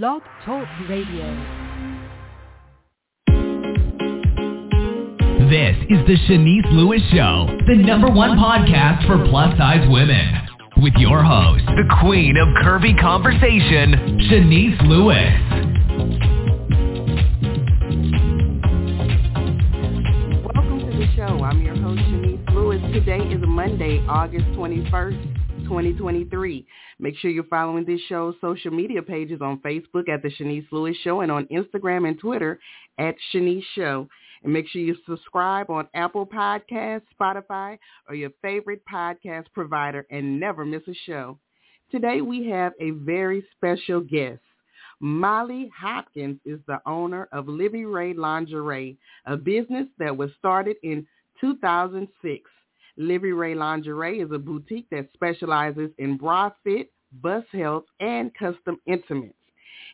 Blog Talk Radio. This is the Shanice Lewis Show, the number one podcast for plus size women. With your host, the queen of curvy conversation, Shanice Lewis. Welcome to the show. I'm your host, Shanice Lewis. Today is Monday, August 21st. 2023. Make sure you're following this show's social media pages on Facebook at The Shanice Lewis Show and on Instagram and Twitter at Shanice Show. And make sure you subscribe on Apple Podcasts, Spotify, or your favorite podcast provider and never miss a show. Today we have a very special guest. Molly Hopkins is the owner of LiviRae Lingerie, a business that was started in 2006. LiviRae Lingerie is a boutique that specializes in bra fit, bust health, and custom intimates.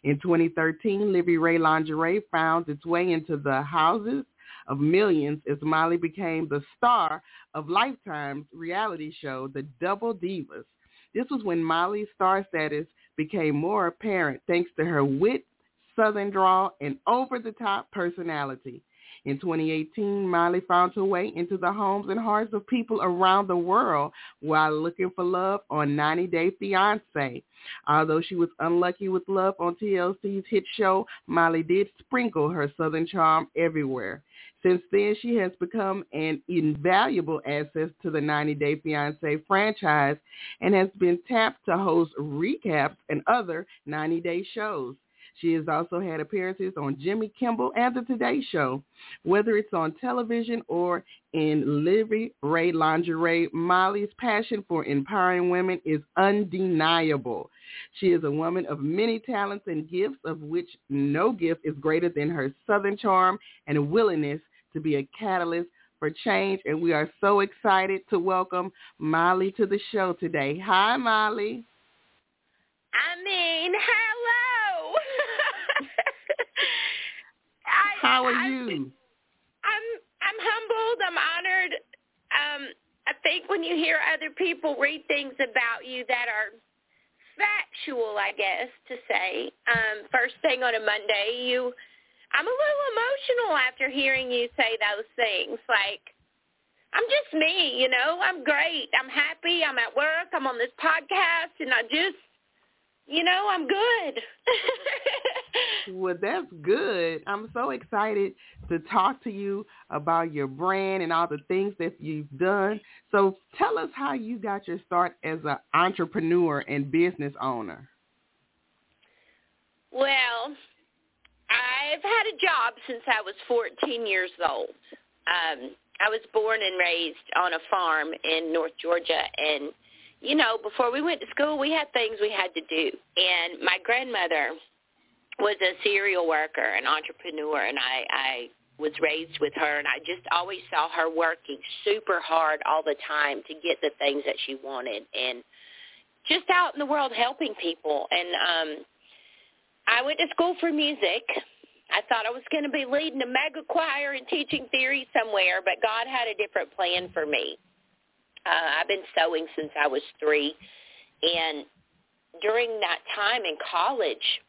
In 2013, LiviRae Lingerie found its way into the houses of millions as Molly became the star of Lifetime's reality show, The Double Divas. This was when Molly's star status became more apparent thanks to her wit, southern drawl, and over-the-top personality. In 2018, Molly found her way into the homes and hearts of people around the world while looking for love on 90 Day Fiancé. Although she was unlucky with love on TLC's hit show, Molly did sprinkle her southern charm everywhere. Since then, she has become an invaluable asset to the 90 Day Fiancé franchise and has been tapped to host recaps and other 90 Day shows. She has also had appearances on Jimmy Kimmel and The Today Show. Whether it's on television or in Livy Ray Lingerie, Molly's passion for empowering women is undeniable. She is a woman of many talents and gifts, of which no gift is greater than her southern charm and willingness to be a catalyst for change. And we are so excited to welcome Molly to the show today. Hi, Molly. I mean, hello. How are I'm, you? I'm I'm humbled. I'm honored. Um, I think when you hear other people read things about you that are factual, I guess to say, um, first thing on a Monday, you, I'm a little emotional after hearing you say those things. Like, I'm just me, you know. I'm great. I'm happy. I'm at work. I'm on this podcast, and I just, you know, I'm good. Well, that's good. I'm so excited to talk to you about your brand and all the things that you've done. So tell us how you got your start as an entrepreneur and business owner. Well, I've had a job since I was 14 years old. Um, I was born and raised on a farm in North Georgia, and you know, before we went to school, we had things we had to do. And my grandmother was a serial worker, an entrepreneur, and I, I was raised with her, and I just always saw her working super hard all the time to get the things that she wanted, and just out in the world helping people. And um, I went to school for music. I thought I was going to be leading a mega choir and teaching theory somewhere, but God had a different plan for me. Uh, I've been sewing since I was three, and during that time in college,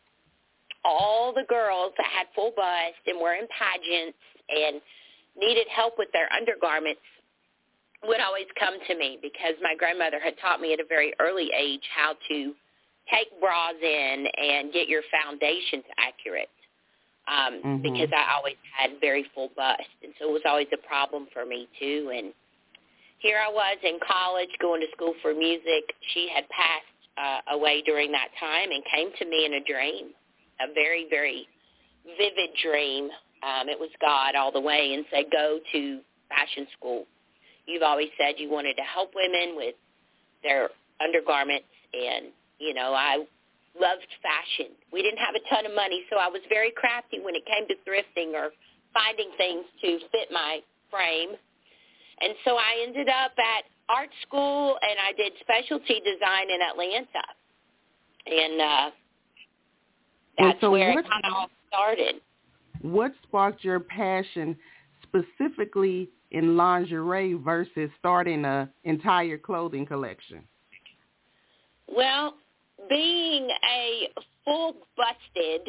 all the girls that had full bust and were in pageants and needed help with their undergarments would always come to me because my grandmother had taught me at a very early age how to take bras in and get your foundations accurate um, Mhm. because I always had very full bust. And so it was always a problem for me too. And here I was in college going to school for music. She had passed uh, away during that time and came to me in a dream, a very, very vivid dream. Um, it was God all the way and said, go to fashion school. You've always said you wanted to help women with their undergarments and, you know, I loved fashion. We didn't have a ton of money, so I was very crafty when it came to thrifting or finding things to fit my frame. And so I ended up at art school and I did specialty design in Atlanta. And uh that's so where what- it kind of all started. What sparked your passion specifically in lingerie versus starting a entire clothing collection? Well, being a full busted,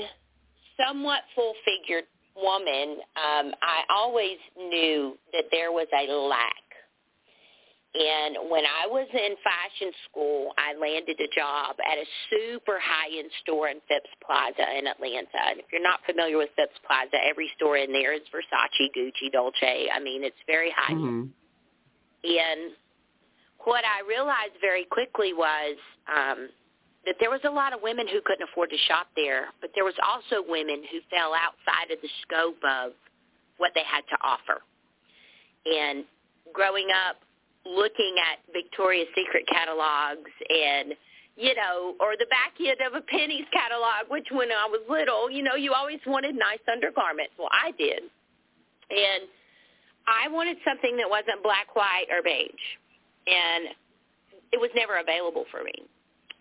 somewhat full figured woman, um, I always knew that there was a lack. And when I was in fashion school, I landed a job at a super high-end store in Phipps Plaza in Atlanta. And if you're not familiar with Phipps Plaza, every store in there is Versace, Gucci, Dolce. I mean, it's very high-end. Mm-hmm. And what I realized very quickly was um, that there was a lot of women who couldn't afford to shop there, but there was also women who fell outside of the scope of what they had to offer. And growing up, looking at Victoria's Secret catalogs and you know, or the back end of a Penneys catalog, which when I was little, you know, you always wanted nice undergarments. Well, I did. And I wanted something that wasn't black, white, or beige. And it was never available for me.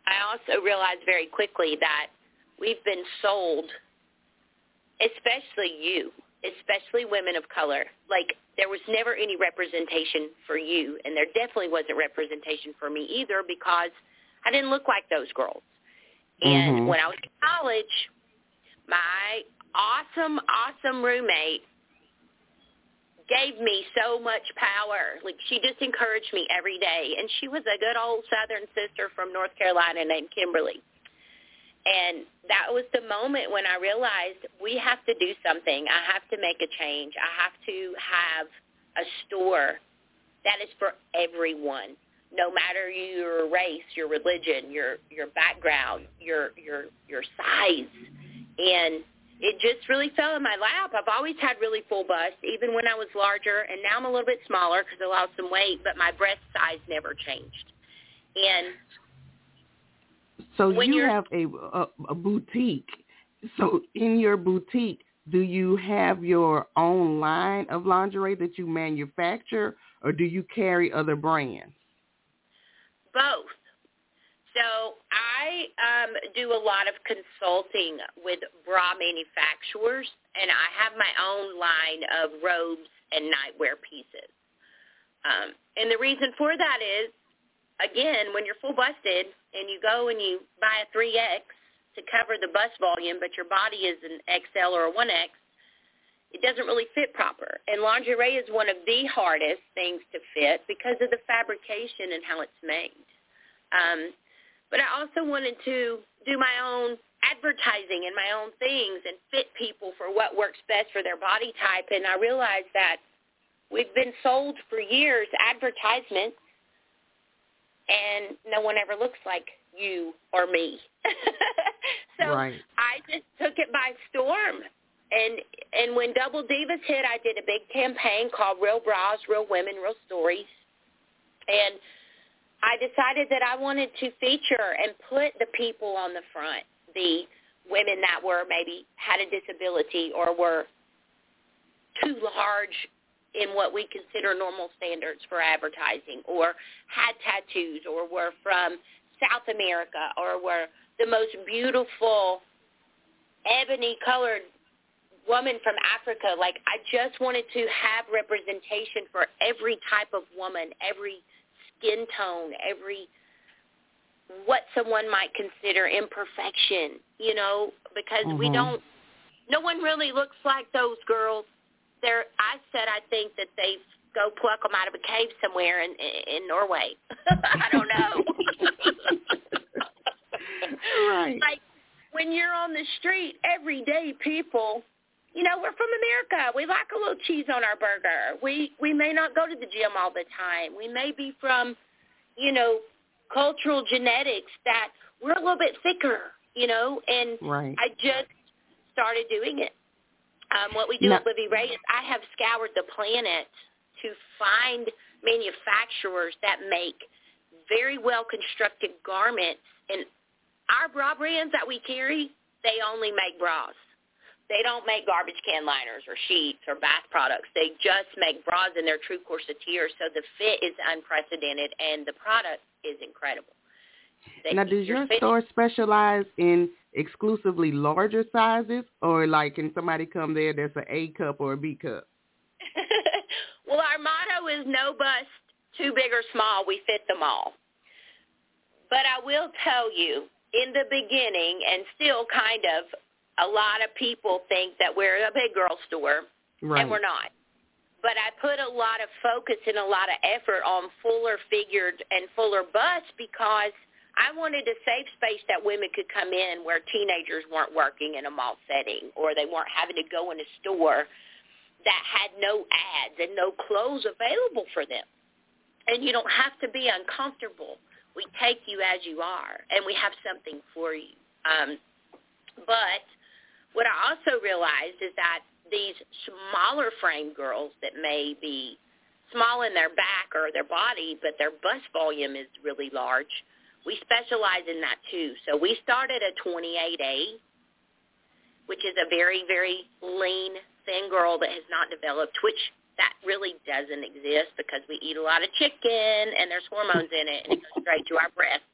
I also realized very quickly that we've been sold, especially you, especially women of color. Like there was never any representation for you, and there definitely wasn't representation for me either because I didn't look like those girls. And mm-hmm. when I was in college, my awesome, awesome roommate gave me so much power. Like she just encouraged me every day. And she was a good old Southern sister from North Carolina named Kimberly. And that was the moment when I realized we have to do something. I have to make a change. I have to have a store that is for everyone, no matter your race, your religion, your your background, your your your size. And it just really fell in my lap. I've always had really full busts, even when I was larger, and now I'm a little bit smaller because I lost some weight, but my breast size never changed. And so you have a, a a boutique. So in your boutique, do you have your own line of lingerie that you manufacture, or do you carry other brands? Both. So I um, do a lot of consulting with bra manufacturers, and I have my own line of robes and nightwear pieces. Um, and the reason for that is, again, when you're full busted and you go and you buy a 3X to cover the bust volume, but your body is an XL or a 1X, it doesn't really fit proper. And lingerie is one of the hardest things to fit because of the fabrication and how it's made. Um, but I also wanted to do my own advertising and my own things and fit people for what works best for their body type. And I realized that we've been sold for years advertisements and no one ever looks like you or me. so right. I just took it by storm. And and when Double Divas hit, I did a big campaign called Real Bras, Real Women, Real Stories. And I decided that I wanted to feature and put the people on the front, the women that were maybe had a disability or were too large in what we consider normal standards for advertising or had tattoos or were from South America or were the most beautiful ebony colored woman from Africa. Like I just wanted to have representation for every type of woman, every skin tone, every what someone might consider imperfection, you know, because mm-hmm. we don't no one really looks like those girls. They're I said I think that they go pluck them out of a cave somewhere in in Norway. I don't know. right. Like when you're on the street, everyday people you know, we're from America. We like a little cheese on our burger. We we may not go to the gym all the time. We may be from, you know, cultural genetics that we're a little bit thicker, you know, and right. I just started doing it. Um, what we do at LiviRae is I have scoured the planet to find manufacturers that make very well constructed garments and our bra brands that we carry, they only make bras. They don't make garbage can liners or sheets or bath products. They just make bras in their true corseteer. So the fit is unprecedented and the product is incredible. They, now, does your store specialize in exclusively larger sizes, or like can somebody come there that's an A cup or a B cup? well, our motto is no bust, too big or small. We fit them all. But I will tell you in the beginning, and still kind of, a lot of people think that we're a big girl store, Right. and we're not. But I put a lot of focus and a lot of effort on fuller figured and fuller busts because I wanted a safe space that women could come in where teenagers weren't working in a mall setting or they weren't having to go in a store that had no ads and no clothes available for them. And you don't have to be uncomfortable. We take you as you are, and we have something for you. Um, but what I also realized is that these smaller frame girls that may be small in their back or their body, but their bust volume is really large, we specialize in that too. So we started at 28A, which is a very, very lean, thin girl that has not developed, which that really doesn't exist because we eat a lot of chicken and there's hormones in it and it goes straight to our breasts.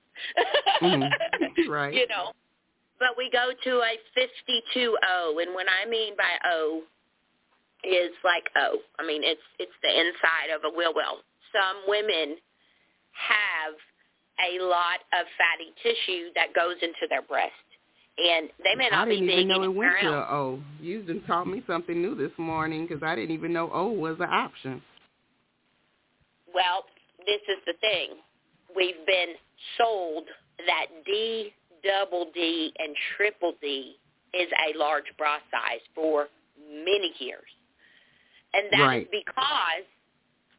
Mhm. Right. You know. But we go to a 52O, and what I mean by O is like O. I mean, it's it's the inside of a wheel well. Some women have a lot of fatty tissue that goes into their breast, and they may not be didn't big even know it went to O. You just taught me something new this morning because I didn't even know O was an option. Well, this is the thing. We've been sold that D, double D, and triple D is a large bra size for many years. And that is Right. because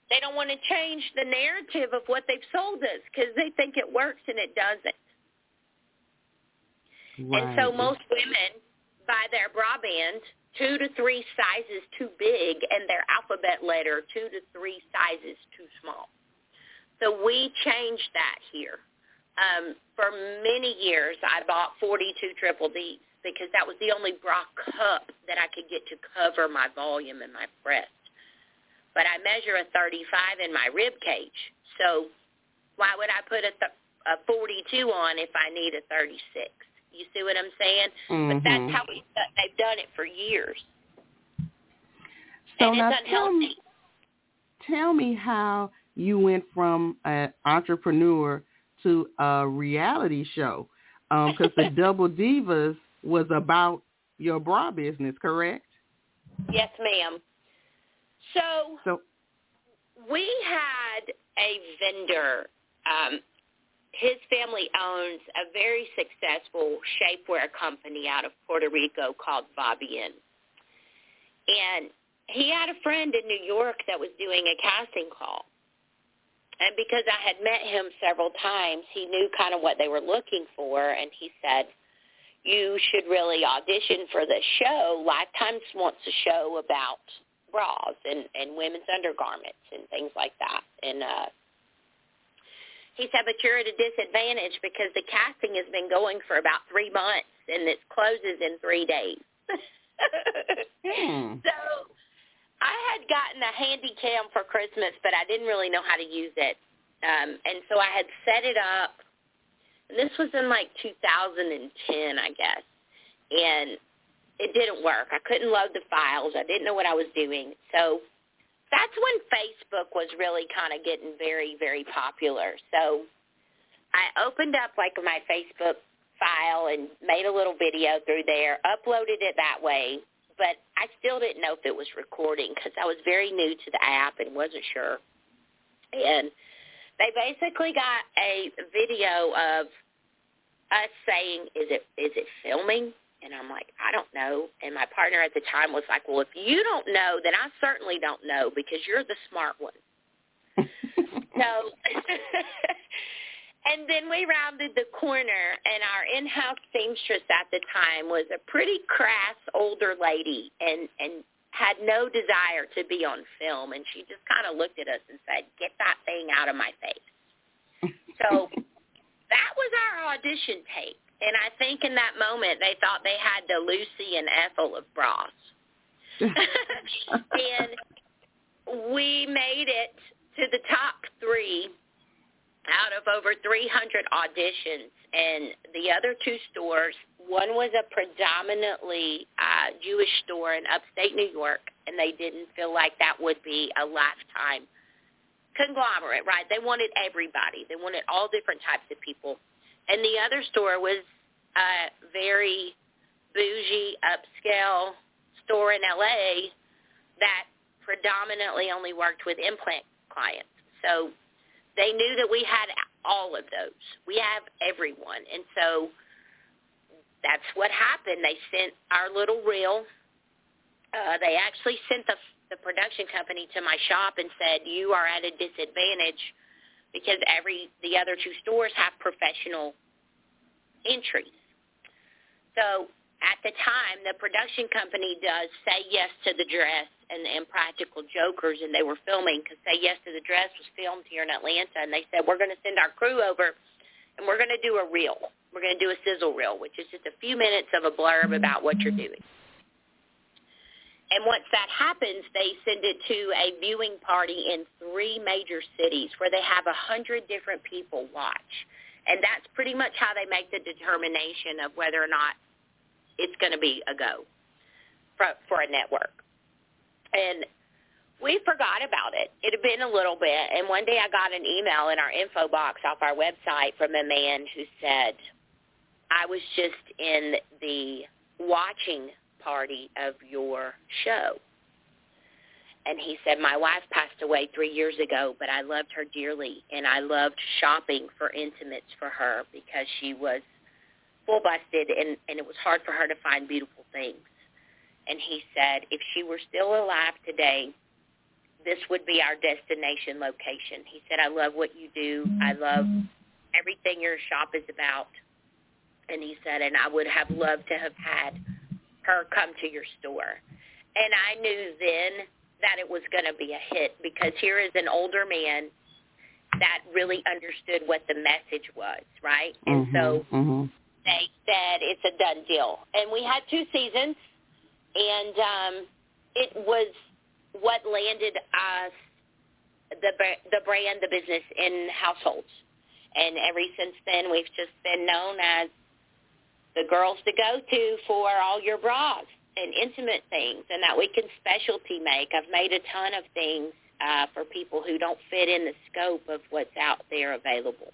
they don't want to change the narrative of what they've sold us because they think it works and it doesn't. Right. And so most women buy their bra band two to three sizes too big and their alphabet letter two to three sizes too small. So we changed that here. Um, for many years, I bought 42 triple Ds because that was the only bra cup that I could get to cover my volume and my breast. But I measure a 35 in my rib cage. So why would I put a, th- a 42 on if I need a 36? You see what I'm saying? But Mhm. that's how we, they've done it for years. So and now tell me, tell me how you went from an entrepreneur to a reality show, because the Double Divas was about your bra business, correct? Yes, ma'am. So So we had a vendor. Um, his family owns a very successful shapewear company out of Puerto Rico called Fabian. And he had a friend in New York that was doing a casting call. And because I had met him several times, he knew kind of what they were looking for. And he said, you should really audition for the show. Lifetimes wants a show about bras and, and women's undergarments and things like that. And uh, he said, but you're at a disadvantage because the casting has been going for about three months and it closes in three days. Hmm. So I had gotten a handy cam for Christmas, but I didn't really know how to use it. Um, and so I had set it up. And this was in like 2010, I guess. And it didn't work. I couldn't load the files. I didn't know what I was doing. So that's when Facebook was really kind of getting very, very popular. So I opened up like my Facebook file and made a little video through there, uploaded it that way, but I still didn't know if it was recording because I was very new to the app and wasn't sure. And they basically got a video of us saying, "Is it is it filming?" And I'm like, "I don't know." And my partner at the time was like, "Well, if you don't know, then I certainly don't know because you're the smart one." So, and then we rounded the corner, and our in-house seamstress at the time was a pretty crass older lady, and and had no desire to be on film, and she just kind of looked at us and said, "Get that thing out of my face." So that was our audition tape, and I think in that moment they thought they had the Lucy and Ethel of bras. and we made it to the top three out of over 300 auditions. And the other two stores, one was a predominantly uh, Jewish store in upstate New York, and they didn't feel like that would be a lifetime conglomerate, right? They wanted everybody. They wanted all different types of people. and the other store was a very bougie, upscale store in LA that predominantly only worked with implant clients. So they knew that we had all of those. We have everyone. And so that's what happened. They sent our little reel. Uh, they actually sent the, the production company to my shop and said, you are at a disadvantage because every the other two stores have professional entries. So at the time, the production company does Say Yes to the Dress and, Practical Jokers, and they were filming because Say Yes to the Dress was filmed here in Atlanta, and they said, we're going to send our crew over, and we're going to do a reel. We're going to do a sizzle reel, which is just a few minutes of a blurb about what you're doing. And once that happens, they send it to a viewing party in three major cities where they have a hundred different people watch. And that's pretty much how they make the determination of whether or not it's going to be a go for, for a network. And we forgot about it. It had been a little bit. And one day I got an email in our info box off our website from a man who said, I was just in the watching party of your show. And he said, my wife passed away three years ago, but I loved her dearly, and I loved shopping for intimates for her because she was full busted, and, and it was hard for her to find beautiful things. And he said, if she were still alive today, this would be our destination location. He said, I love what you do. I love everything your shop is about. And he said, and I would have loved to have had her come to your store. And I knew then that it was going to be a hit because here is an older man that really understood what the message was, right? And mm-hmm, so mm-hmm. They said it's a done deal. And we had two seasons, and um, it was what landed us the the brand, the business in households. And ever since then, we've just been known as the girls to go to for all your bras and intimate things and that we can specialty make. I've made a ton of things uh, for people who don't fit in the scope of what's out there available.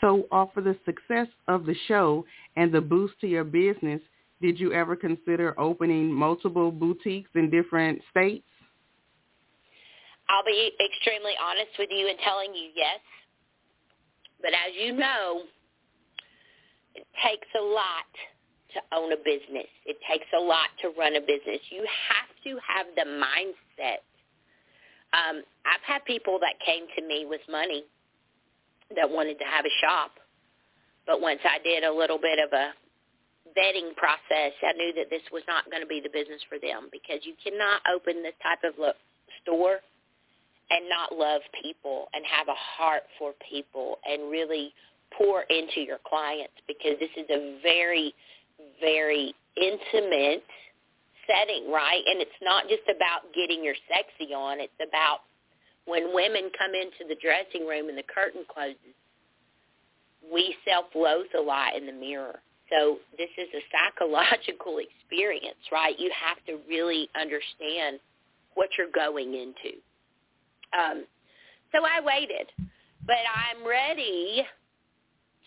So off of the success of the show and the boost to your business, did you ever consider opening multiple boutiques in different states? I'll be extremely honest with you in telling you yes. But as you know, it takes a lot to own a business. It takes a lot to run a business. You have to have the mindset. Um, I've had people that came to me with money that wanted to have a shop, but once I did a little bit of a vetting process, I knew that this was not going to be the business for them because you cannot open this type of store and not love people and have a heart for people and really pour into your clients because this is a very, very intimate setting, right? And it's not just about getting your sexy on. It's about when women come into the dressing room and the curtain closes, we self-loathe a lot in the mirror. So this is a psychological experience, right? You have to really understand what you're going into. Um, so I waited, but I'm ready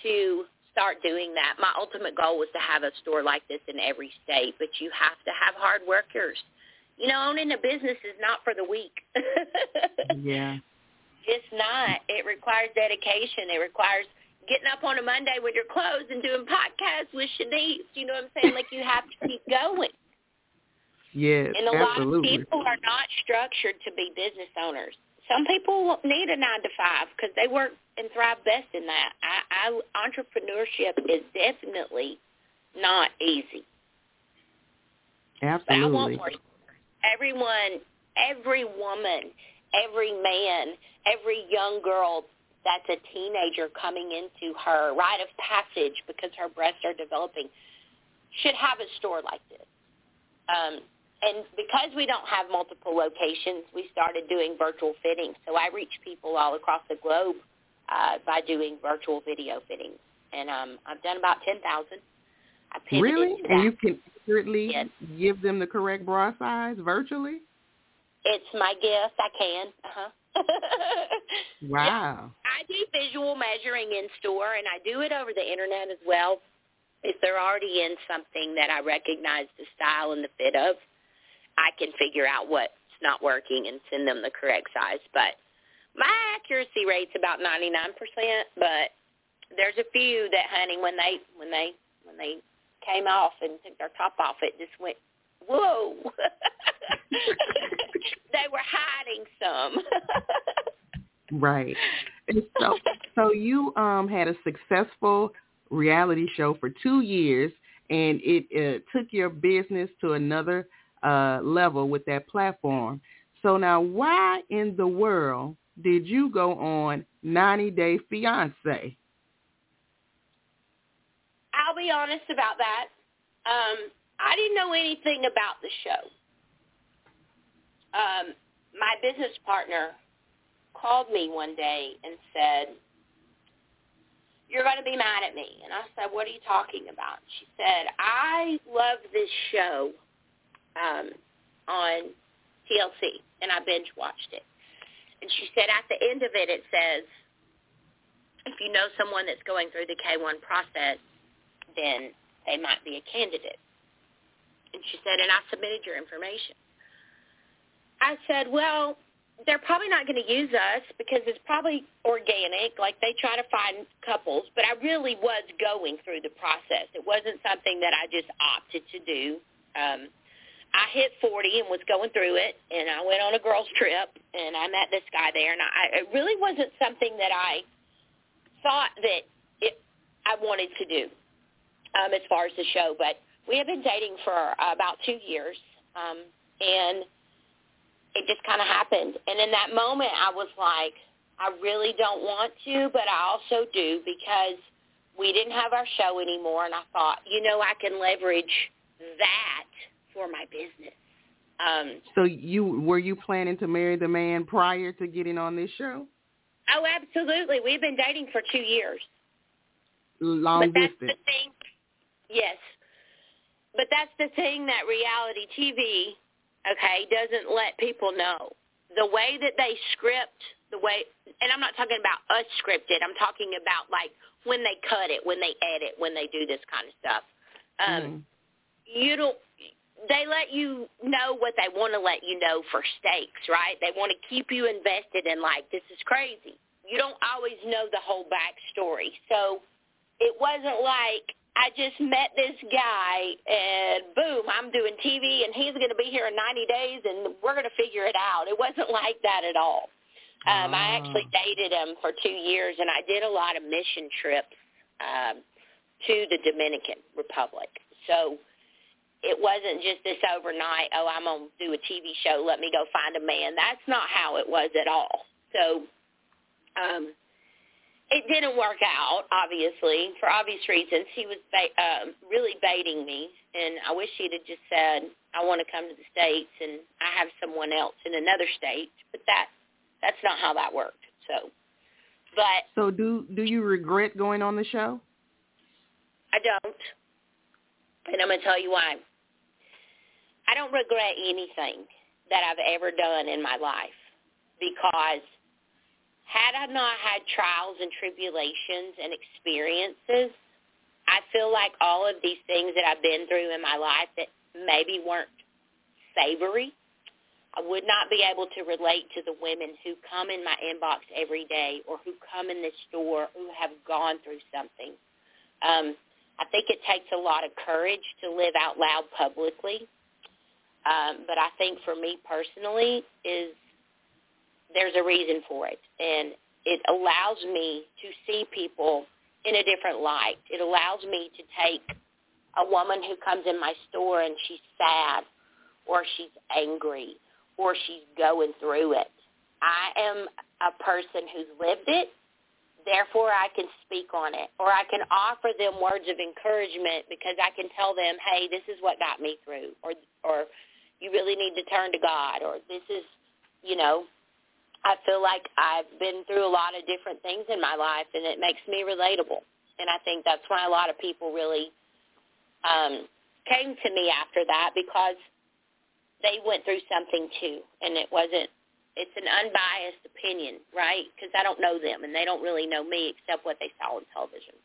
to start doing that. My ultimate goal was to have a store like this in every state, but you have to have hard workers. You know, owning a business is not for the weak. yeah. It's not. It requires dedication. It requires getting up on a Monday with your clothes and doing podcasts with Shanice. You know what I'm saying? Like you have to keep going. Yes, and a absolutely. lot of people are not structured to be business owners. Some people need a nine to five because they work and thrive best in that. I, I, entrepreneurship is definitely not easy. Absolutely. But I want more. Everyone, every woman, every man, every young girl that's a teenager coming into her rite of passage because her breasts are developing should have a store like this. Um, and because we don't have multiple locations, we started doing virtual fittings. So I reach people all across the globe uh, by doing virtual video fittings. And um, I've done about 10,000. Really? And you can accurately yes. give them the correct bra size virtually? It's my gift. I can. Uh-huh. wow. I do visual measuring in store, and I do it over the internet as well. If they're already in something that I recognize the style and the fit of, I can figure out what's not working and send them the correct size. But my accuracy rate's about 99%, but there's a few that, honey, when they when they when they came off and took their top off, it just went whoa. they were hiding some. right. So so you um had a successful reality show for 2 years and it uh, took your business to another uh level with that platform. So now why in the world did you go on 90 Day Fiance? Be honest about that. Um, I didn't know anything about the show. Um, my business partner called me one day and said, you're going to be mad at me. And I said, what are you talking about? She said, I love this show um, on TLC, and I binge watched it. And she said at the end of it, it says, if you know someone that's going through the K-1 process, then they might be a candidate. And she said, and I submitted your information. I said, well, they're probably not going to use us because it's probably organic, like they try to find couples, but I really was going through the process. It wasn't something that I just opted to do. Um, I hit 40 and was going through it, and I went on a girls' trip, and I met this guy there, and I, it really wasn't something that I thought that it, I wanted to do um, as far as the show, but we have been dating for uh, about two years, um, and it just kind of happened. And in that moment, I was like, I really don't want to, but I also do because we didn't have our show anymore, and I thought, you know, I can leverage that for my business. Um, so you were you planning to marry the man prior to getting on this show? Oh, absolutely. We've been dating for two years. Long but that's distance. the thing. Yes, but that's the thing that reality TV, okay, doesn't let people know. The way that they script, the way, and I'm not talking about us scripted. I'm talking about like when they cut it, when they edit, when they do this kind of stuff. Um, Mm. You don't. They let you know what they want to let you know for stakes, right? They want to keep you invested in like this is crazy. You don't always know the whole backstory, so it wasn't like I just met this guy and boom, I'm doing TV and he's going to be here in 90 days and we're going to figure it out. It wasn't like that at all. Um, I actually Ah. dated him for two years and I did a lot of mission trips um, to the Dominican Republic. So it wasn't just this overnight, oh, I'm going to do a TV show, let me go find a man. That's not how it was at all. So um, it didn't work out, obviously, for obvious reasons. He was ba- um, really baiting me, and I wish he'd have just said, "I want to come to the states, and I have someone else in another state." But that that's not how that worked. So, but So do do you regret going on the show? I don't, and I'm going to tell you why. I don't regret anything that I've ever done in my life because had I not had trials and tribulations and experiences, I feel like all of these things that I've been through in my life that maybe weren't savory, I would not be able to relate to the women who come in my inbox every day or who come in the store who have gone through something. Um, I think it takes a lot of courage to live out loud publicly. Um, but I think for me personally is there's a reason for it. And it allows me to see people in a different light. It allows me to take a woman who comes in my store and she's sad or she's angry or she's going through it. I am a person who's lived it, therefore I can speak on it or I can offer them words of encouragement because I can tell them, hey, this is what got me through or or you really need to turn to God or this is, you know, I feel like I've been through a lot of different things in my life, and it makes me relatable. And I think that's why a lot of people really um, came to me after that because they went through something too, and it wasn't it's an unbiased opinion, right? Because I don't know them and they don't really know me except what they saw on television.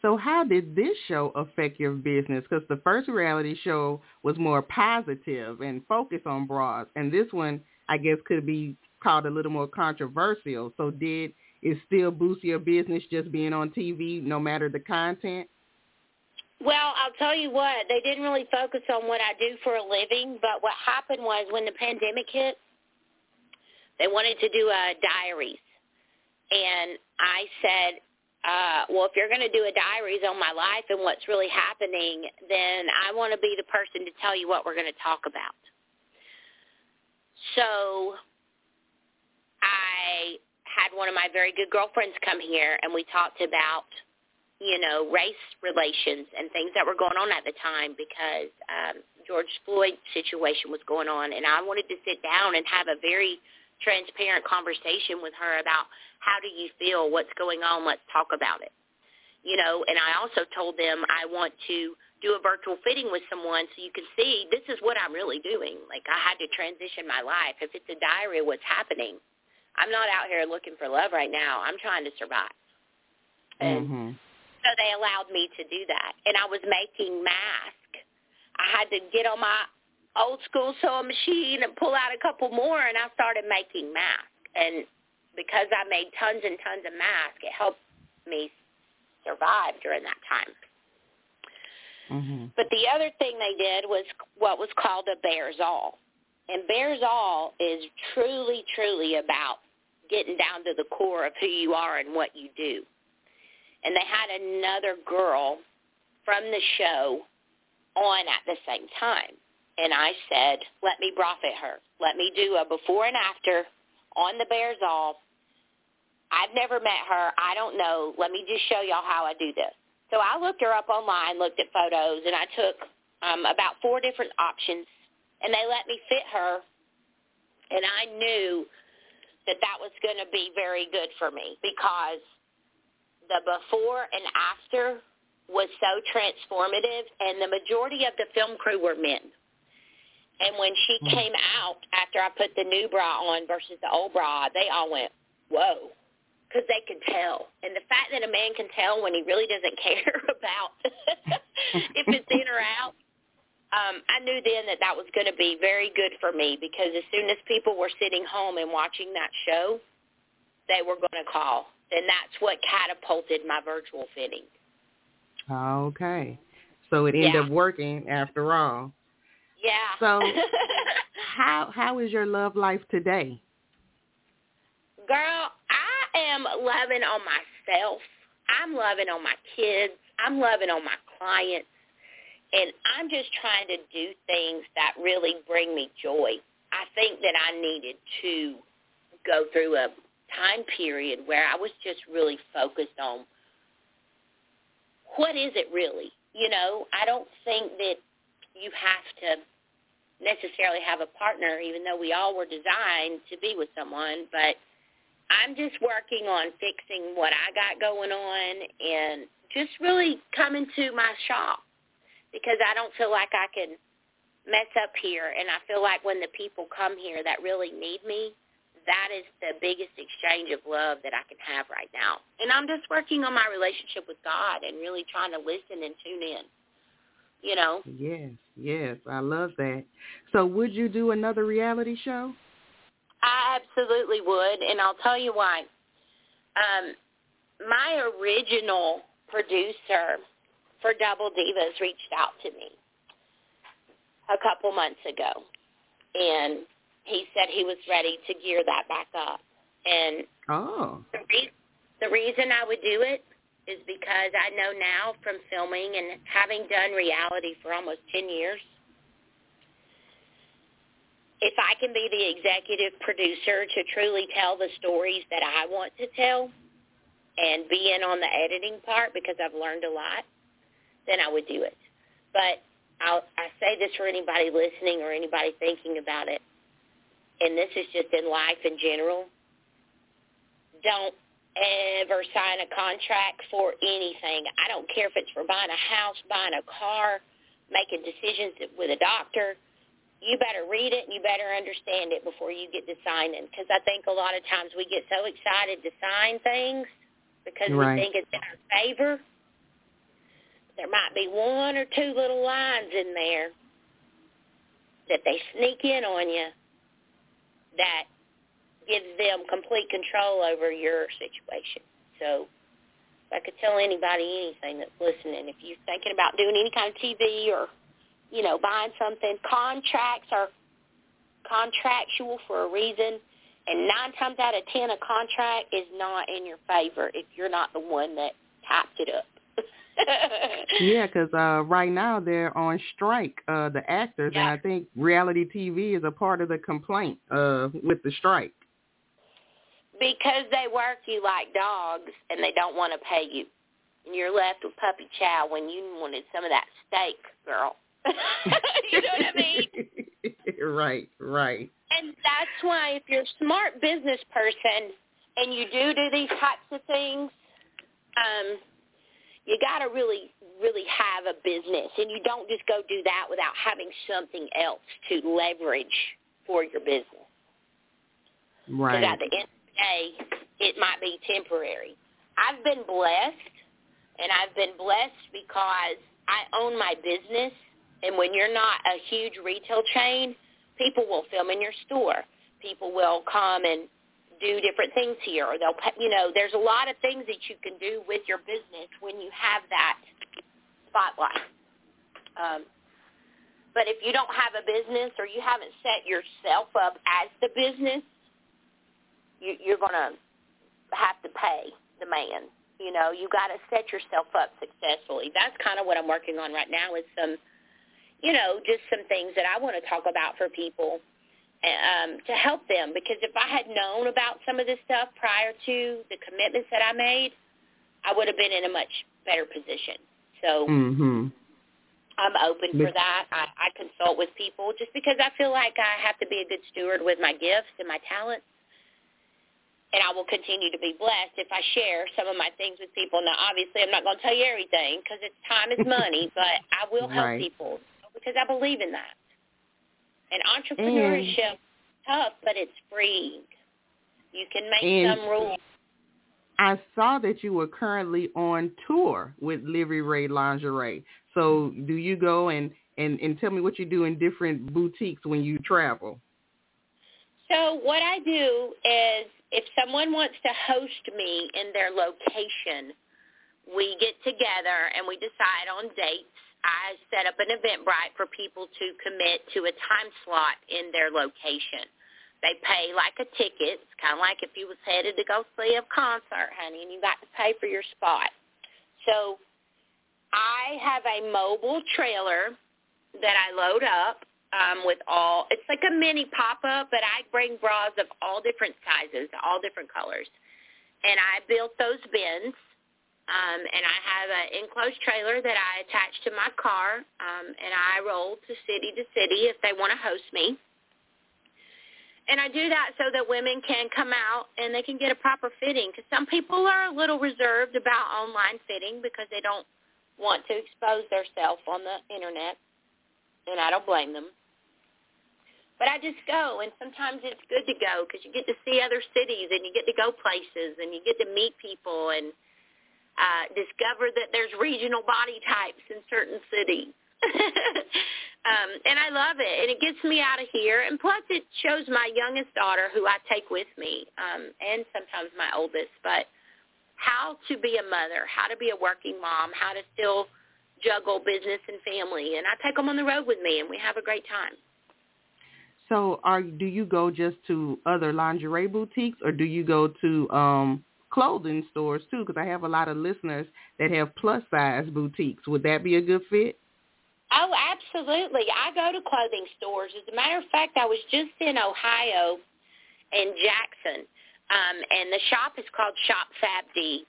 So how did this show affect your business? Because the first reality show was more positive and focused on bras, and this one, I guess, could be called a little more controversial. So did it still boost your business just being on TV, no matter the content? Well, I'll tell you what, they didn't really focus on what I do for a living, but what happened was when the pandemic hit, they wanted to do a diaries. And I said, uh, well, if you're going to do a diaries on my life and what's really happening, then I want to be the person to tell you what we're going to talk about. So I had one of my very good girlfriends come here and we talked about you know, race relations and things that were going on at the time because um, George Floyd situation was going on, and I wanted to sit down and have a very transparent conversation with her about how do you feel, what's going on, let's talk about it. You know, and I also told them I want to do a virtual fitting with someone so you can see this is what I'm really doing. Like I had to transition my life. If it's a diary what's happening, I'm not out here looking for love right now. I'm trying to survive. And mm-hmm so they allowed me to do that. And I was making masks. I had to get on my old school sewing machine and pull out a couple more, and I started making masks. And because I made tons and tons of masks, it helped me survive during that time. Mm-hmm. But the other thing they did was what was called a Bares All. And Bares All is truly, truly about getting down to the core of who you are and what you do and they had another girl from the show on at the same time. And I said, let me profit her. Let me do a before and after on the Bares All. I've never met her. I don't know. Let me just show y'all how I do this. So I looked her up online, looked at photos, and I took um, about four different options, and they let me fit her. And I knew that that was going to be very good for me because the before and after was so transformative, and the majority of the film crew were men. And when she mm. came out after I put the new bra on versus the old bra, they all went, whoa, because they could tell. And the fact that a man can tell when he really doesn't care about if it's in or out, um, I knew then that that was going to be very good for me because as soon as people were sitting home and watching that show, they were going to call and that's what catapulted my virtual fitting. Okay. So it ended yeah. up working after all. Yeah. So how how is your love life today? Girl, I am loving on myself. I'm loving on my kids. I'm loving on my clients. And I'm just trying to do things that really bring me joy. I think that I needed to go through a time period where I was just really focused on what is it really? You know, I don't think that you have to necessarily have a partner, even though we all were designed to be with someone. But I'm just working on fixing what I got going on and just really coming to my shop because I don't feel like I can mess up here. And I feel like when the people come here that really need me, that is the biggest exchange of love that I can have right now. And I'm just working on my relationship with God and really trying to listen and tune in. You know? Yes, yes. I love that. So would you do another reality show? I absolutely would, and I'll tell you why. Um, my original producer for Double Divas reached out to me a couple months ago. And he said he was ready to gear that back up. And oh. the, re- the reason I would do it is because I know now from filming and having done reality for almost 10 years, if I can be the executive producer to truly tell the stories that I want to tell and be in on the editing part because I've learned a lot, then I would do it. But I'll, I say this for anybody listening or anybody thinking about it and this is just in life in general, don't ever sign a contract for anything. I don't care if it's for buying a house, buying a car, making decisions with a doctor. you better read it and you better understand it before you get to signing. Because I think a lot of times we get so excited to sign things because right. we think it's in our favor. There might be one or two little lines in there that they sneak in on you that gives them complete control over your situation. So I could tell anybody anything that's listening. If you're thinking about doing any kind of TV or, you know, buying something, contracts are contractual for a reason. And nine times out of ten, a contract is not in your favor if you're not the one that typed it up. Yeah, because uh, right now they're on strike, uh, the actors, yeah. and I think reality TV is a part of the complaint uh, with the strike. Because they work you like dogs and they don't want to pay you. And you're left with puppy chow when you wanted some of that steak, girl. you know what I mean? right, right. And that's why if you're a smart business person and you do do these types of things, um, you got to really, really have a business. And you don't just go do that without having something else to leverage for your business. Right. Because at the end of the day, it might be temporary. I've been blessed, and I've been blessed because I own my business. And when you're not a huge retail chain, people will film in your store. People will come and do different things here, or they'll, you know, there's a lot of things that you can do with your business when you have that spotlight. Um, but if you don't have a business or you haven't set yourself up as the business, you, you're going to have to pay the man. You know, you got to set yourself up successfully. That's kind of what I'm working on right now is some, you know, just some things that I want to talk about for people um, to help them. Because if I had known about some of this stuff prior to the commitments that I made, I would have been in a much better position. So mm-hmm. I'm open for that. I, I consult with people just because I feel like I have to be a good steward with my gifts and my talents. And I will continue to be blessed if I share some of my things with people. Now, obviously, I'm not going to tell you everything because it's time is money, but I will help right. people because I believe in that. And mm. entrepreneurship, and, tough, but it's freeing. You can make and some rules. I saw that you were currently on tour with LiviRae Lingerie. So do you go and, and, and tell me what you do in different boutiques when you travel? So what I do is if someone wants to host me in their location, we get together and we decide on dates. I set up an Eventbrite for people to commit to a time slot in their location. They pay like a ticket. It's kind of like if you was headed to go see a concert, honey, and you got to pay for your spot. So I have a mobile trailer that I load up um, with all. It's like a mini pop-up, but I bring bras of all different sizes, all different colors, and I built those bins. Um, and I have an enclosed trailer that I attach to my car, um, and I roll to city to city if they want to host me. And I do that so that women can come out and they can get a proper fitting. Because some people are a little reserved about online fitting because they don't want to expose themselves on the internet, and I don't blame them. But I just go, and sometimes it's good to go because you get to see other cities and you get to go places and you get to meet people and uh, discover that there's regional body types in certain cities. um, and I love it, and it gets me out of here. And plus, it shows my youngest daughter, who I take with me, um, and sometimes my oldest, but how to be a mother, how to be a working mom, how to still juggle business and family. And I take them on the road with me, and we have a great time. So, are do you go just to other lingerie boutiques, or do you go to um, clothing stores too? Because I have a lot of listeners that have plus size boutiques. Would that be a good fit? Oh, absolutely. I go to clothing stores. As a matter of fact, I was just in Ohio in Jackson, um, and the shop is called Shop Fab D.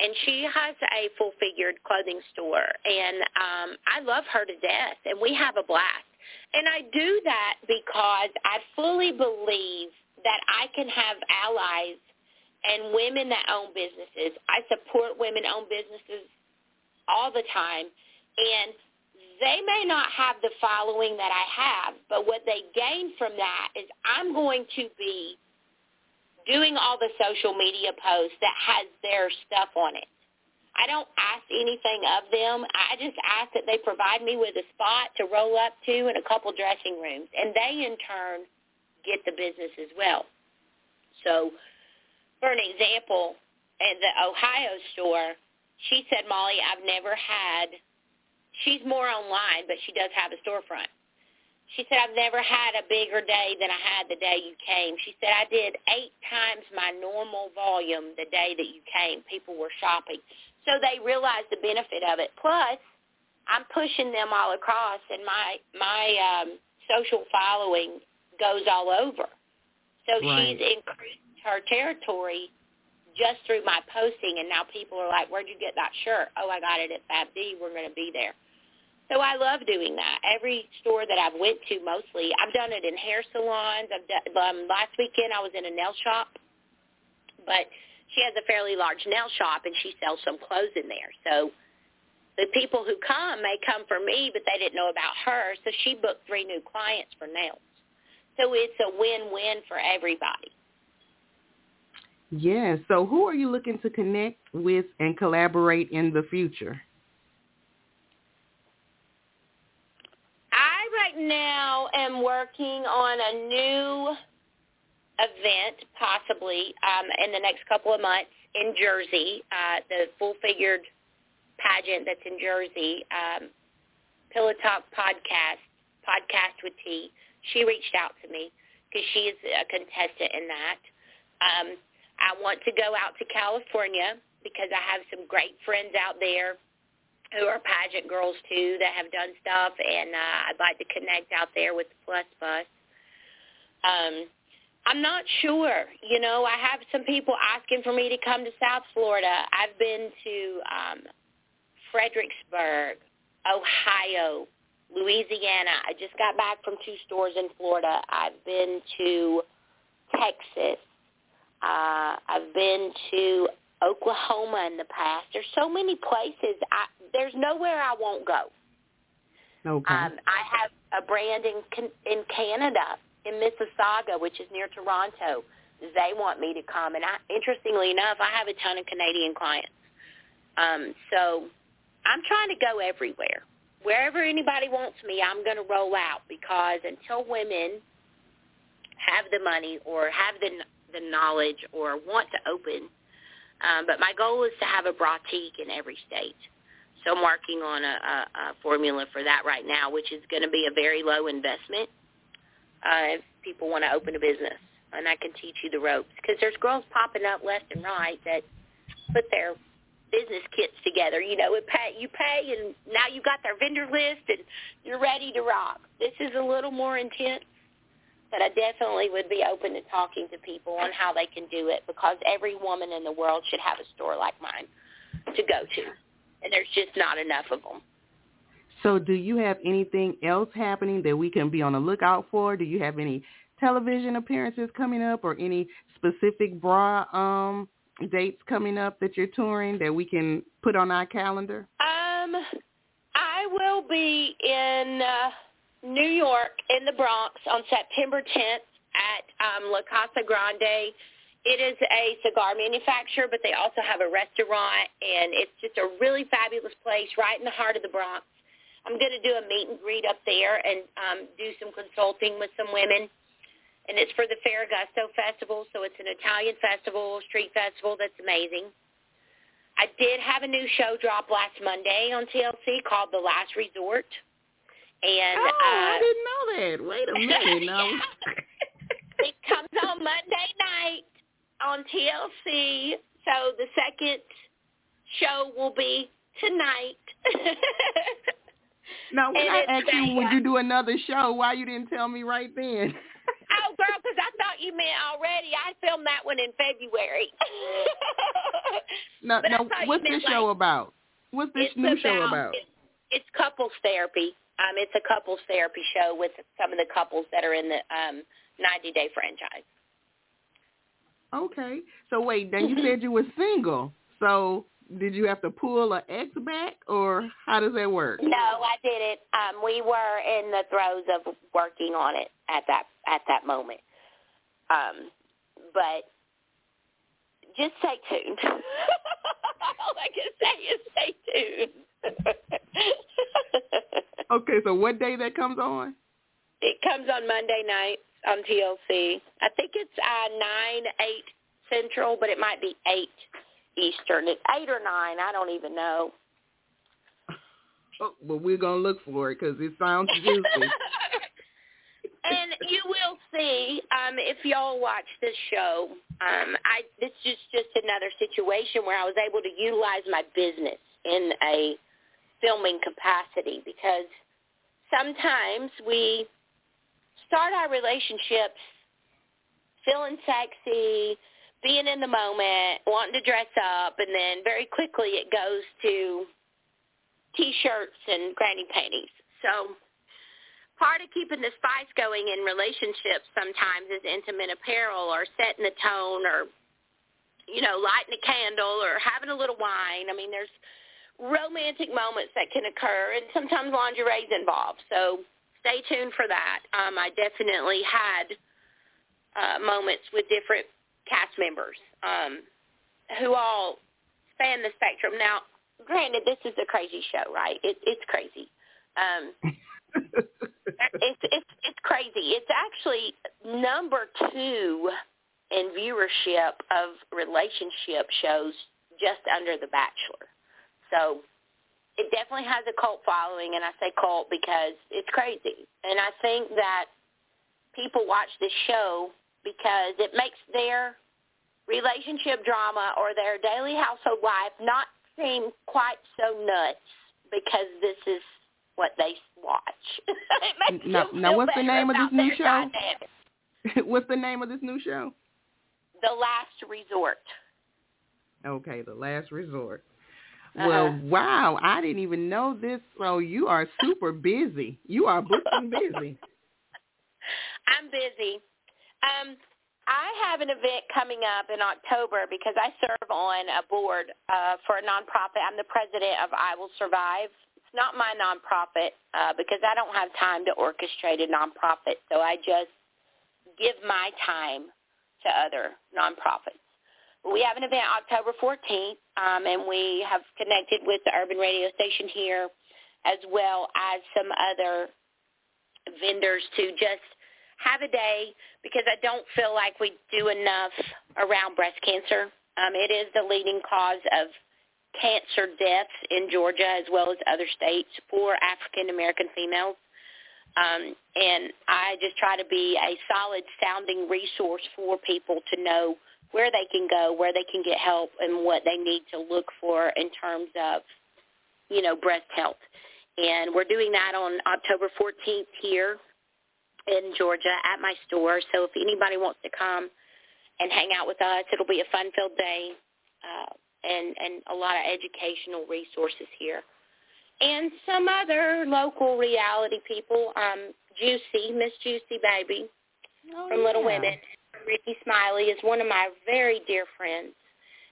And she has a full-figured clothing store, and um, I love her to death, and we have a blast. And I do that because I fully believe that I can have allies and women that own businesses. I support women-owned businesses all the time, and they may not have the following that I have, but what they gain from that is I'm going to be doing all the social media posts that has their stuff on it. I don't ask anything of them. I just ask that they provide me with a spot to roll up to and a couple dressing rooms, and they in turn get the business as well. So, for an example, in the Ohio store, she said, Molly, I've never had. She's more online, but she does have a storefront. She said, I've never had a bigger day than I had the day you came. She said, I did eight times my normal volume the day that you came. People were shopping. So they realized the benefit of it. Plus, I'm pushing them all across, and my my um, social following goes all over. So right. she's increased her territory just through my posting, and now people are like, "Where'd you get that shirt?" "Oh, I got it at Fab D. We're going to be there." So I love doing that. Every store that I've went to, mostly I've done it in hair salons. I've done um, last weekend I was in a nail shop, but she has a fairly large nail shop and she sells some clothes in there. So the people who come may come for me, but they didn't know about her. So she booked three new clients for nails. So it's a win-win for everybody. Yeah. So who are you looking to connect with and collaborate in the future? I right now am working on a new event, possibly um, in the next couple of months in Jersey, uh, the full-figured pageant that's in Jersey, um, Pillow Talk podcast, podcast with T. She reached out to me because she is a contestant in that. Um, I want to go out to California because I have some great friends out there who are pageant girls too that have done stuff, and uh, I'd like to connect out there with the Plus Bus. Um, I'm not sure. You know, I have some people asking for me to come to South Florida. I've been to um, Fredericksburg, Ohio, Louisiana. I just got back from two stores in Florida. I've been to Texas. Uh, I've been to Oklahoma in the past. There's so many places. I, there's nowhere I won't go. Okay. Um, I have a brand in in Canada in Mississauga, which is near Toronto. They want me to come, and I, interestingly enough, I have a ton of Canadian clients. Um, so I'm trying to go everywhere. Wherever anybody wants me, I'm going to roll out because until women have the money or have the the knowledge or want to open, um, but my goal is to have a boutique in every state. So I'm working on a, a, a formula for that right now, which is going to be a very low investment uh, if people want to open a business, and I can teach you the ropes. Because there's girls popping up left and right that put their business kits together. You know, it pay, you pay, and now you got their vendor list, and you're ready to rock. This is a little more intense, but I definitely would be open to talking to people on how they can do it because every woman in the world should have a store like mine to go to, and there's just not enough of them. So do you have anything else happening that we can be on the lookout for? Do you have any television appearances coming up or any specific bra um dates coming up that you're touring that we can put on our calendar? Um I will be in uh, New York in the Bronx on September 10th at um, La Casa Grande. It is a cigar manufacturer, but they also have a restaurant, and it's just a really fabulous place right in the heart of the Bronx. I'm going to do a meet and greet up there and um, do some consulting with some women. And it's for the Ferragosto Festival, so it's an Italian festival, street festival that's amazing. I did have a new show drop last Monday on TLC called The Last Resort. And oh, uh, I didn't know that. Wait a minute no. it comes on Monday night on TLC. So the second show will be tonight. Now, when And I asked you, would you do another show? Why you didn't tell me right then? Oh, girl, because I thought you meant already. I filmed that one in February. no, no. What's meant, this show like, about? What's this new about, show about? It's, it's couples therapy. Um, it's a couples therapy show with some of the couples that are in the um, 90 Day franchise. Okay. So wait, then you said you were single. So did you have to pull an ex back, or how does that work? No, I didn't. Um, we were in the throes of working on it at that at that moment. Um, but just stay tuned. All I can say is stay tuned. okay, so what day that comes on? It comes on Monday night on TLC. I think it's uh, nine eight central, but it might be eight Eastern. It's eight or nine. I don't even know. Oh, but we're gonna look for it because it sounds juicy. And you will see um, if y'all watch this show. Um, I this is just another situation where I was able to utilize my business in a filming capacity because sometimes we start our relationships feeling sexy, being in the moment, wanting to dress up, and then very quickly it goes to T-shirts and granny panties. So part of keeping the spice going in relationships sometimes is intimate apparel or setting the tone or, you know, lighting a candle or having a little wine. I mean, there's romantic moments that can occur, and sometimes lingerie is involved. So stay tuned for that. Um, I definitely had uh, moments with different cast members um, who all span the spectrum. Now, granted, this is a crazy show, right? It, it's crazy. Um, it's it's it's crazy. It's actually number two in viewership of relationship shows, just under The Bachelor. So it definitely has a cult following, and I say cult because it's crazy. And I think that people watch this show because it makes their relationship drama or their daily household life not seem quite so nuts because this is what they watch. now, now what's the name of this new show? What's the name of this new show? The Last Resort. Okay, The Last Resort. Uh-huh. Well, wow, I didn't even know this. So you are super busy. You are booked and busy. I'm busy. Um, I have an event coming up in October because I serve on a board uh, for a nonprofit. I'm the president of I Will Survive. Not my nonprofit uh, because I don't have time to orchestrate a nonprofit, so I just give my time to other nonprofits. We have an event October 14th, um, and we have connected with the urban radio station here as well as some other vendors to just have a day because I don't feel like we do enough around breast cancer. Um, it is the leading cause of cancer deaths in Georgia as well as other states for African American females. Um, and I just try to be a solid sounding resource for people to know where they can go, where they can get help, and what they need to look for in terms of, you know, breast health. And we're doing that on October 14th here in Georgia at my store. So if anybody wants to come and hang out with us, it'll be a fun-filled day uh, and and a lot of educational resources here. And some other local reality people, um, Juicy, Miss Juicy Baby Oh, from Little. Women. Ricky Smiley is one of my very dear friends,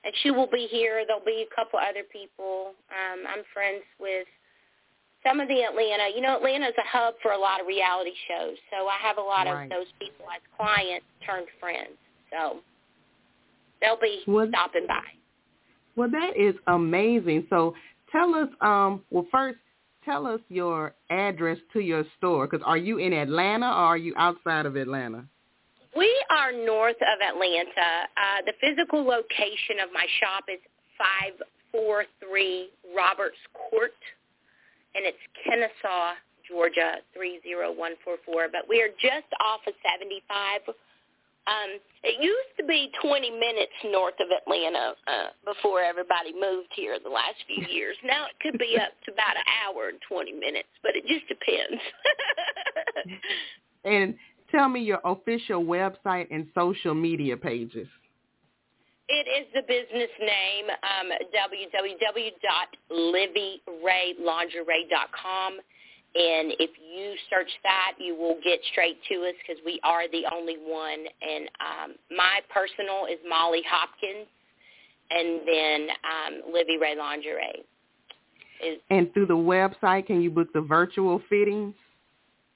and she will be here. There'll be a couple other people. Um, I'm friends with some of the Atlanta. You know, Atlanta's a hub for a lot of reality shows, so I have a lot Right. of those people as clients turned friends. So they'll be Well- stopping by. Well, that is amazing. So tell us, um, well, first, tell us your address to your store. Because are you in Atlanta or are you outside of Atlanta? We are north of Atlanta. Uh, the physical location of my shop is 543 Roberts Court, and it's Kennesaw, Georgia, 30144. But we are just off of 75. Um, it used to be 20 minutes north of Atlanta uh, before everybody moved here the last few years. Now it could be up to about an hour and 20 minutes, but it just depends. And tell me your official website and social media pages. It is the business name, um, www.liviraelingerie.com. And if you search that, you will get straight to us because we are the only one. And um, my personal is Molly Hopkins. and then um, LiviRae Lingerie. Is, and through the website, can you book the virtual fittings?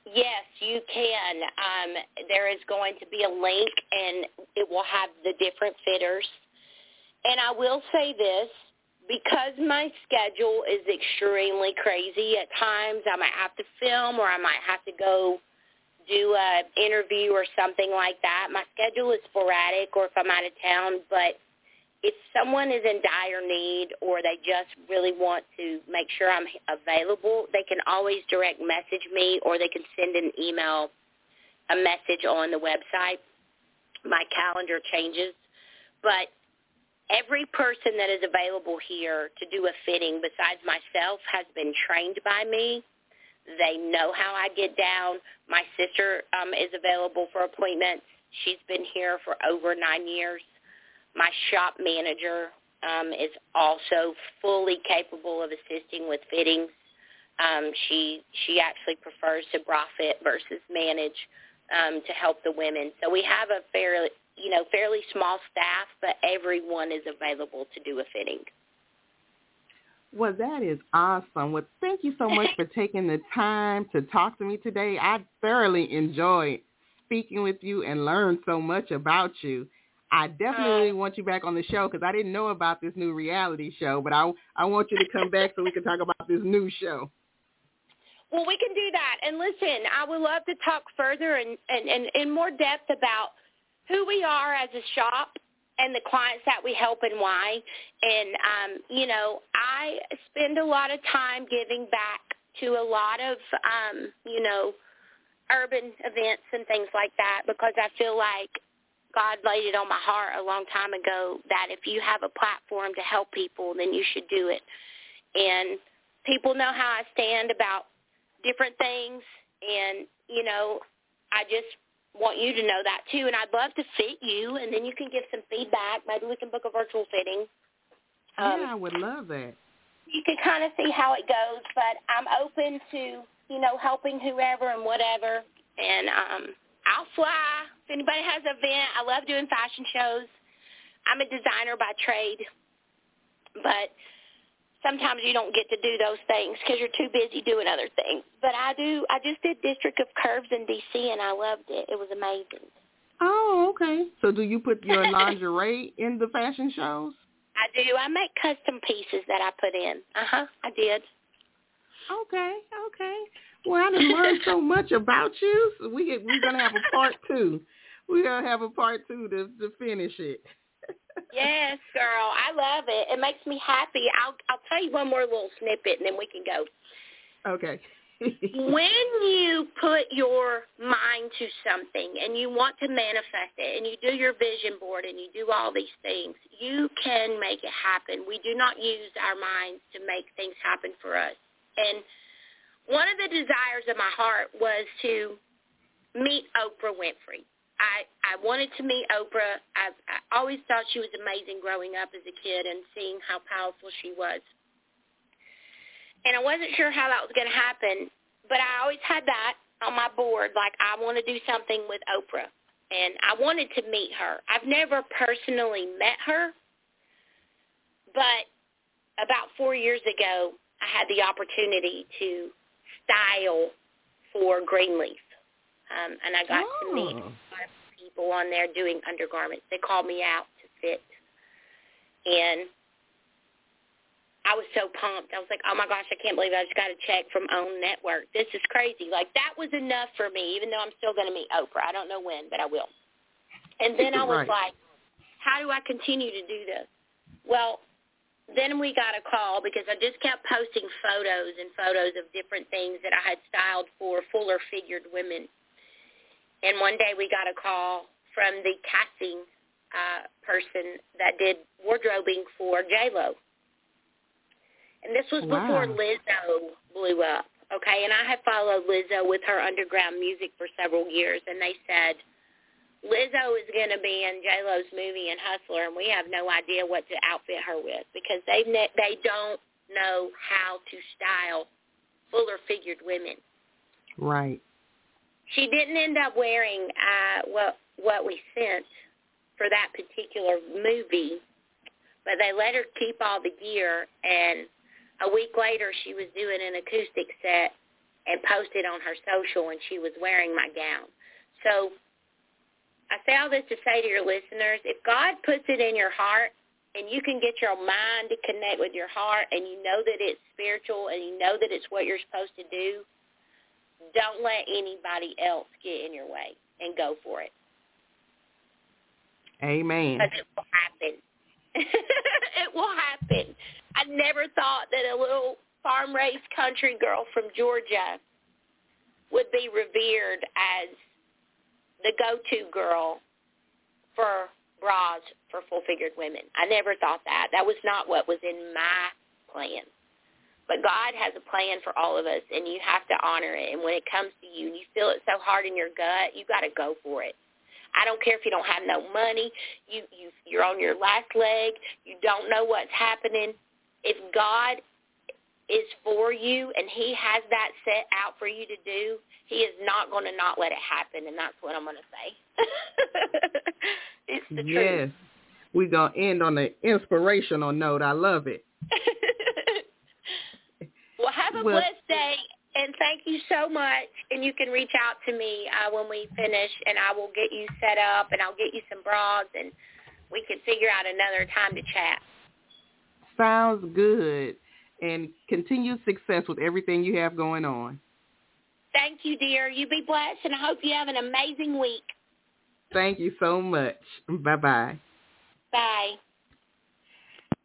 Yes, you can. Um, there is going to be a link, and it will have the different fitters. And I will say this, because my schedule is extremely crazy at times, I might have to film or I might have to go do a interview or something like that. My schedule is sporadic or if I'm out of town, but if someone is in dire need or they just really want to make sure I'm available, they can always direct message me or they can send an email, a message on the website. My calendar changes, but every person that is available here to do a fitting besides myself has been trained by me. They know how I get down. My sister um, is available for appointments. She's been here for over nine years. My shop manager um, is also fully capable of assisting with fittings. Um, she she actually prefers to bra fit versus manage um, to help the women. So we have a fairly you know, fairly small staff, but everyone is available to do a fitting. Well, that is awesome. Well, thank you so much for taking the time to talk to me today. I thoroughly enjoyed speaking with you and learned so much about you. I definitely uh, want you back on the show because I didn't know about this new reality show, but I I want you to come back so we can talk about this new show. Well, we can do that. And listen, I would love to talk further and, and, and in more depth about – who we are as a shop and the clients that we help and why. And, um, you know, I spend a lot of time giving back to a lot of, um, you know, urban events and things like that because I feel like God laid it on my heart a long time ago that if you have a platform to help people, then you should do it. And people know how I stand about different things. And, you know, I just want you to know that too. And I'd love to fit you, and then you can give some feedback. Maybe we can book a virtual fitting. Um, yeah, I would love that. You can kind of see how it goes, but I'm open to you know helping whoever and whatever. And um, I'll fly. If anybody has an event, I love doing fashion shows. I'm a designer by trade, but sometimes you don't get to do those things because you're too busy doing other things. But I do. I just did District of Curves in D.C. and I loved it. It was amazing. Oh, okay. So do you put your lingerie in the fashion shows? I do. I make custom pieces that I put in. Uh huh. I did. Okay. Okay. Well, I done learned so much about you. So we we're gonna have a part two. We're gonna have a part two to to finish it yes, girl. I love it. It makes me happy. I'll I'll tell you one more little snippet and then we can go. Okay. when you put your mind to something and you want to manifest it and you do your vision board and you do all these things, you can make it happen. We do not use our minds to make things happen for us. And one of the desires of my heart was to meet Oprah Winfrey. I I wanted to meet Oprah. I, I always thought she was amazing growing up as a kid and seeing how powerful she was. And I wasn't sure how that was going to happen, but I always had that on my board. Like I want to do something with Oprah, and I wanted to meet her. I've never personally met her, but about four years ago, I had the opportunity to style for Greenleaf. Um, and I got oh. to meet oh. people on there doing undergarments. They called me out to fit. And I was so pumped. I was like, oh my gosh, I can't believe I just got a check from OWN Network. This is crazy. Like that was enough for me, even though I'm still going to meet Oprah. I don't know when, but I will. And then I was right. like, how do I continue to do this? Well, then we got a call because I just kept posting photos and photos of different things that I had styled for fuller figured women. And one day we got a call from the casting uh, person that did wardrobing for J-Lo. And this was wow. before Lizzo blew up, okay? And I had followed Lizzo with her underground music for several years, and they said, Lizzo is going to be in J-Lo's movie in Hustler, and we have no idea what to outfit her with because they they don't know how to style fuller figured women. Right. She didn't end up wearing uh, what what we sent for that particular movie, but they let her keep all the gear. And a week later, she was doing an acoustic set and posted on her social, and she was wearing my gown. So I say all this to say to your listeners, if God puts it in your heart and you can get your mind to connect with your heart and you know that it's spiritual and you know that it's what you're supposed to do, don't let anybody else get in your way and go for it. Amen. Because it will happen. it will happen. I never thought that a little farm-raised country girl from Georgia would be revered as the go-to girl for bras for full-figured women. I never thought that. That was not what was in my plan. But God has a plan for all of us, and you have to honor it. And when it comes to you, and you feel it so hard in your gut, you got to go for it. I don't care if you don't have no money, you you you're on your last leg, you don't know what's happening. If God is for you and he has that set out for you to do, he is not going to not let it happen and that's what I'm going to say. it's the yes. truth. We're going to end on an inspirational note. I love it. well, have a Well- blessed day and thank you so much. And you can reach out to me uh, when we finish and I will get you set up and I'll get you some bras and we can figure out another time to chat. Sounds good. And continued success with everything you have going on. Thank you, dear. You be blessed, and I hope you have an amazing week. Thank you so much. Bye-bye. Bye.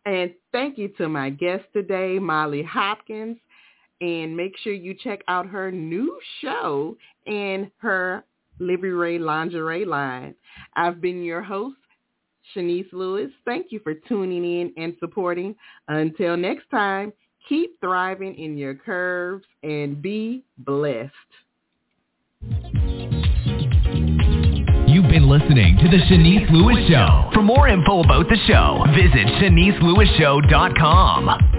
And thank you to my guest today, Molly Hopkins. And make sure you check out her new show and her LiviRae lingerie line. I've been your host, Shanice Lewis. Thank you for tuning in and supporting. Until next time, keep thriving in your curves and be blessed. You've been listening to the Shanice Lewis Show. For more info about the show, visit ShaniceLewisShow.com.